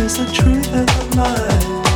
is the truth and the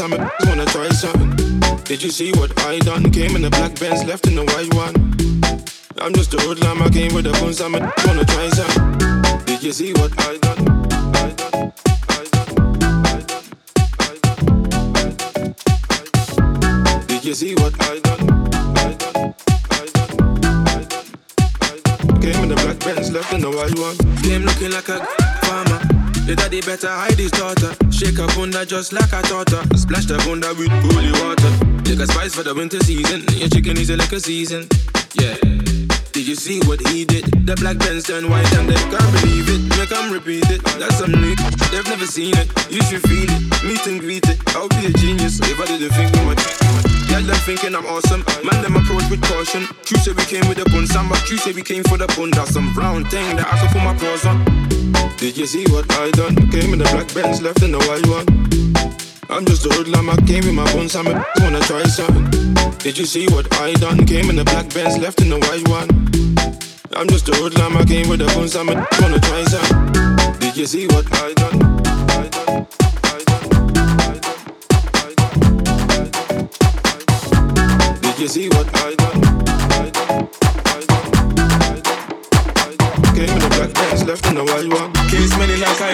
I'm a wanna try something. Did you see what I done? Came in the black Benz, left in the white one. I'm just a hoodlum, I came with the bones, I'm wanna try something. Did you see what I done? I I done, you see what I done? I done, I done, I done, I done. Came in the black Benz, left in the white one. Came looking like a. The daddy better hide his daughter. Shake her bunda just like a taught her. Splash the bunda with holy water. Take a spice for the winter season. Your chicken is a liquor season. Yeah. Did you see what he did? The black pants turn white and they can't believe it. Make them repeat it. That's some new. They've never seen it. You should feel it. Meet and greet it. I'll be a genius if I didn't think much. Yeah, them thinking I'm awesome. Man, them approach with caution. True say we came with the bun, but True say we came for the bun. That's some brown thing that I can put my claws on. Did you see what I done? Came in the black Benz, left in the white one. I'm just a hoodlum, I came with my bones, I'm a wanna try something. Did you see what I done? Came in the black Benz, left in the white one. I'm just a hoodlum, I came with the bones, I'm a wanna try something. Did you see what I done? You see what I done? I done, I done, I done, I done. Came in the black Benz, left in the white one. Came smelling like I.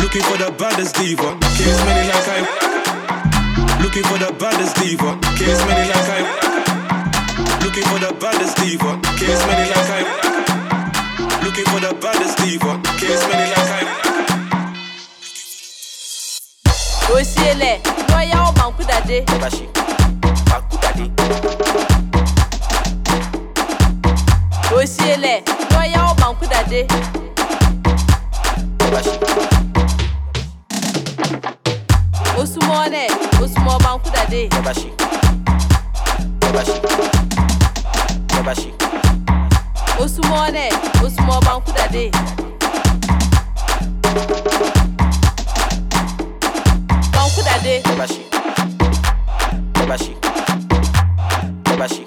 Looking for the baddest diva. Came smelling like I. Looking for the baddest diva. Came smelling like I. Looking for the baddest diva. Came smelling like I. Looking for the baddest diva. Came smelling like I. osiele n'ọya ọma nkwụdade Bashi, daddy. Osiele, lọ́yà ọba ń kú dàdé. Osumọ ọlẹ̀, osumọ ọba ń kú dàdé. Osumọ ọlẹ̀, osumọ ọba ń kú dàdé. Ba ń kú dàdé. Bashi. Bashi. Bashi,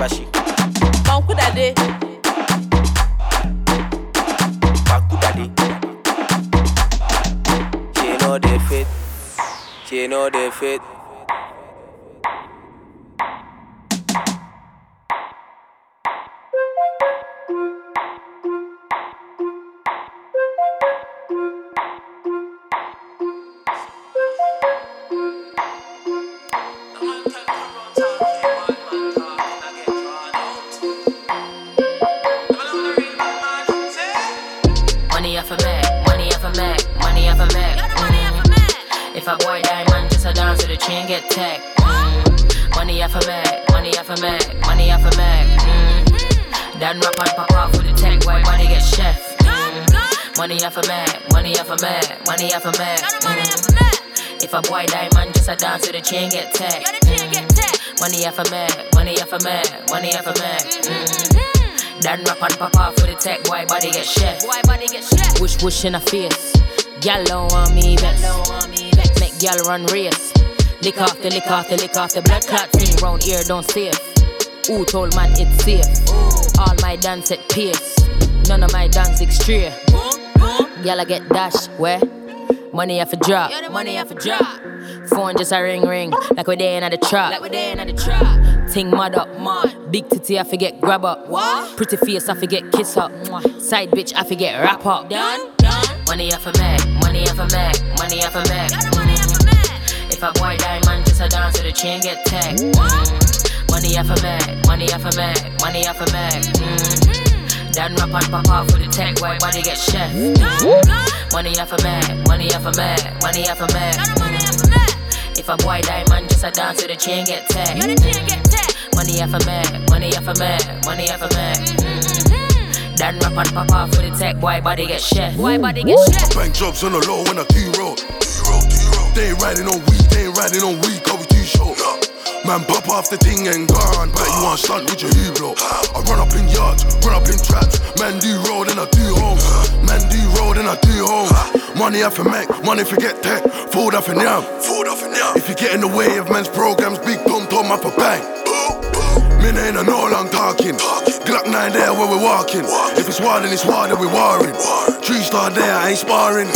Bashi, nkwụdade Bakudade. She know they fit, she know they fit. Wish in a face. Gal don't want me vex. Make gal run race. Lick off the lick off the lick off the blood clot thing round here don't safe. Who told man it's safe? All my dance at pace. None of my dance extreme. Gal I get dash where? Money have a drop. Money have a drop. Phone just a ring ring like we're there in the trap. Like we there in the trap. Ting mud up, mud. Big titty I forget grab up. What? Pretty face I forget kiss up. Side bitch I forget wrap up. Done, done. Money off a Mac, money off a Mac, money off a Mac. Mm. If a boy die, man, just a dance to the chain get tag. Mm. Money off a Mac, money off a Mac, money off a Mac. Mm. Then rap and pop off with the tech, white body get chef. Money off a Mac, money off a Mac, money off a Mac. Mm. If a boy die, man, just a dance to the chain get tag. Mm. Money off a Mac, money off a Mac, money off a Mac. Mm. Then rap and pop off with the tech, white body get chef. White body get chef. Bank jobs on the low when I do roll. They ain't riding on weed, they ain't riding on weed, cause we too short. Man, pop off the thing and gone, but you want stunt with your hublot. I run up in yards, run up in traps. Man, do road and I do home. Man, do road and I do home. Money off a Mac, money forget tech. Food off and yam. Food off and yam. If you get in the way of men's programs, big tom tom up a bang. Me ain't a no long talking. Glock 9 there where we're walking. If it's war, then it's war, then we're warring. Three star there, I ain't sparring.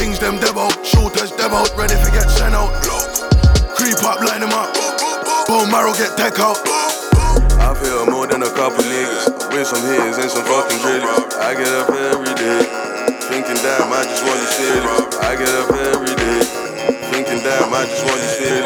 Things them demo, shooters demo, ready to get sent out. Creep up, line them up. Bone marrow get tech out. I feel more than a couple niggas with some hits and some fucking drillers. I get up every day, thinking damn, I just want to feel it. I get up every day, thinking damn, I just want to feel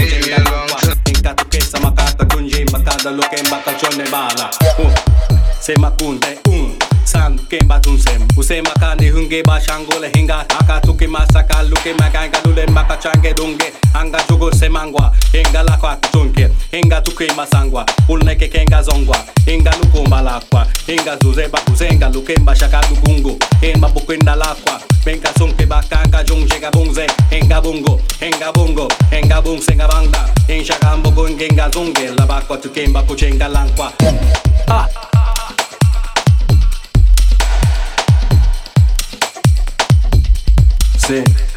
Leave me alone Inkato kesa makatagun Jane Bakada loken baka chone bala. Sema kunde kemba tunsem Usema kandi hunge ba shangole hinga Aka tuki masaka luke makanga lule mbaka change dunge Anga jugo semangwa Hinga lakwa tunke Hinga tuki masangwa Ulneke kenga zongwa Hinga lukumba lakwa Hinga zuze bakuzenga luke mbashaka dugungu Himba bukwinda lakwa Benga sunke bakanga jungje bungze Hinga bungo Hinga bungo Hinga bung senga bangda Hinsha kambugo ngenga zunge Labakwa tukemba kuchenga lankwa Ah sé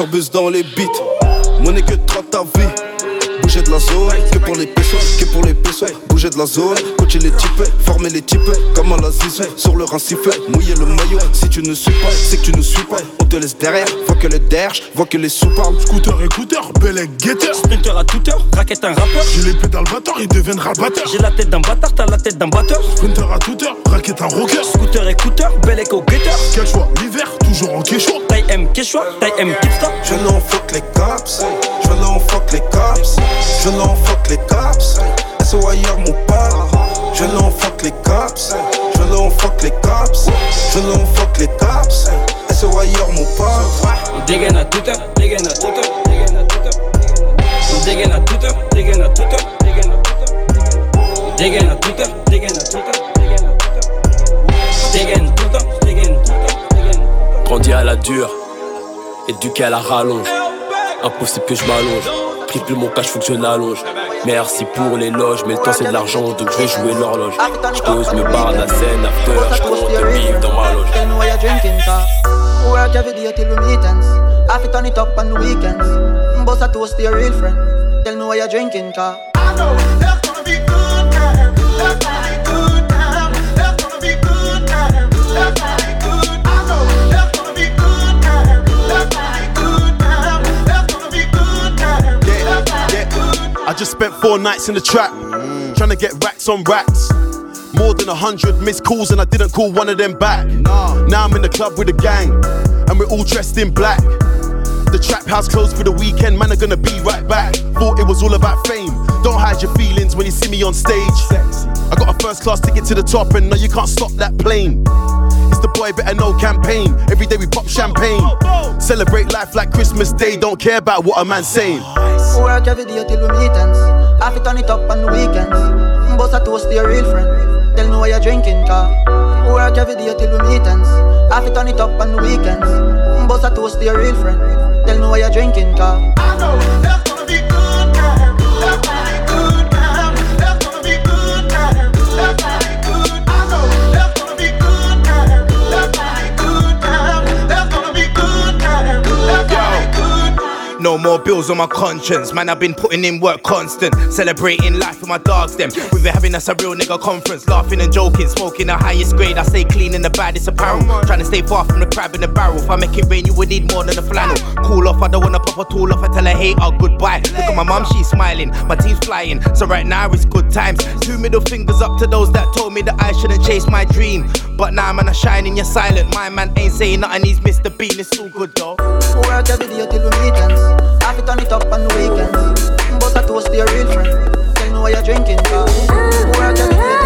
Soeur dans les beats. Monnaie que 30 ta vie. Bouger de la zone, que pour les pesos, que pour les pesos. Bouger de la zone, coacher les types, former les types, comme à la zizou, sur le sifflet, mouiller le maillot. Si tu ne suis pas, c'est que tu ne suis pas. On te laisse derrière, vois que les derges, vois que les sous parlent. Scooter, écouteur, bel guetteur. Sprinter à toute heure, raquette un rappeur. J'ai les pédales batteur, il deviendra batteur. J'ai la tête d'un bâtard, t'as la tête d'un batteur. Sprinter à toute heure, raquette un rocker. Scooter, écouteur, bel au guetteur. Quel choix, l'hiver, toujours en quechua. Taille M, quechua, taille M, kipsta. Je n'en fuck les cops, je n'en fuck les cops. Je l'en fuck les cops. SOIR mon pote. Je l'en fuck les cops. Je l'en fuck les cops. Je l'en fuck les cops. SOIR mon pote. On dégaine à toute heure, dégaine à toute heure, dégaine à toute heure, dégaine à toute heure, dégaine à toute heure. Dégaine à toute heure, dégaine à toute heure, dégaine à toute heure. Dégaine tout le temps, dégaine tout le temps, dégaine. Grandi à la dure, éduqué à la rallonge. Impossible que je m'allonge. Triple mon cash, faut que je n'allonge. Merci pour l'éloge, mais le temps c'est de l'argent, donc je vais jouer l'horloge. Je me barre la scène after, je compte le bif dans ma loge. Work every day till turn it up on the weekends Bust a toast to your real friend. Tell me why you're drinking, car I know that's gonna be good time. That's gonna be good time. That's gonna be good time. That's gonna be good. I know that's gonna be good time. That's gonna be good time. That's gonna be good time. Yeah, yeah. I just spent four nights in the trap, mm. trying to get racks on racks. More than a hundred missed calls and I didn't call one of them back. Now I'm in the club with a gang, and we're all dressed in black. The trap house closed for the weekend, man are gonna be right back. Thought it was all about fame. Don't hide your feelings when you see me on stage. I got a first class ticket to the top, and no, you can't stop that plane. It's the boy better know campaign. Every day we pop champagne. Celebrate life like Christmas Day. Don't care about what a man's saying. Work every day till we meet ends Have it turn it up on the weekends Bust a toast to your real friend Tell me why you're drinking, car Work every day till we meet ends Have it turn it up on the weekends Bust a toast to your real friend. Tell me why you're drinking, car I know No more bills on my conscience, man. I've been putting in work constant, celebrating life with my dogs. Them we've been having us a real nigga conference, laughing and joking, smoking the highest grade. I stay clean in the baddest apparel, trying to stay far from the crab in the barrel. If I make it rain, you would need more than a flannel. Cool off, I don't wanna pop a tool off. I tell a hater oh, goodbye. Look at my mum, she's smiling, my team's flying. So right now it's good times. Two middle fingers up to those that told me that I shouldn't chase my dream. But now man, I shining, you're silent. My man ain't saying nothing. He's Mr. Bean. It's all good though. Work every day till we meet Have it turn it up on the weekends But a toast to your real friend. Tell me why you're drinking, car Work every day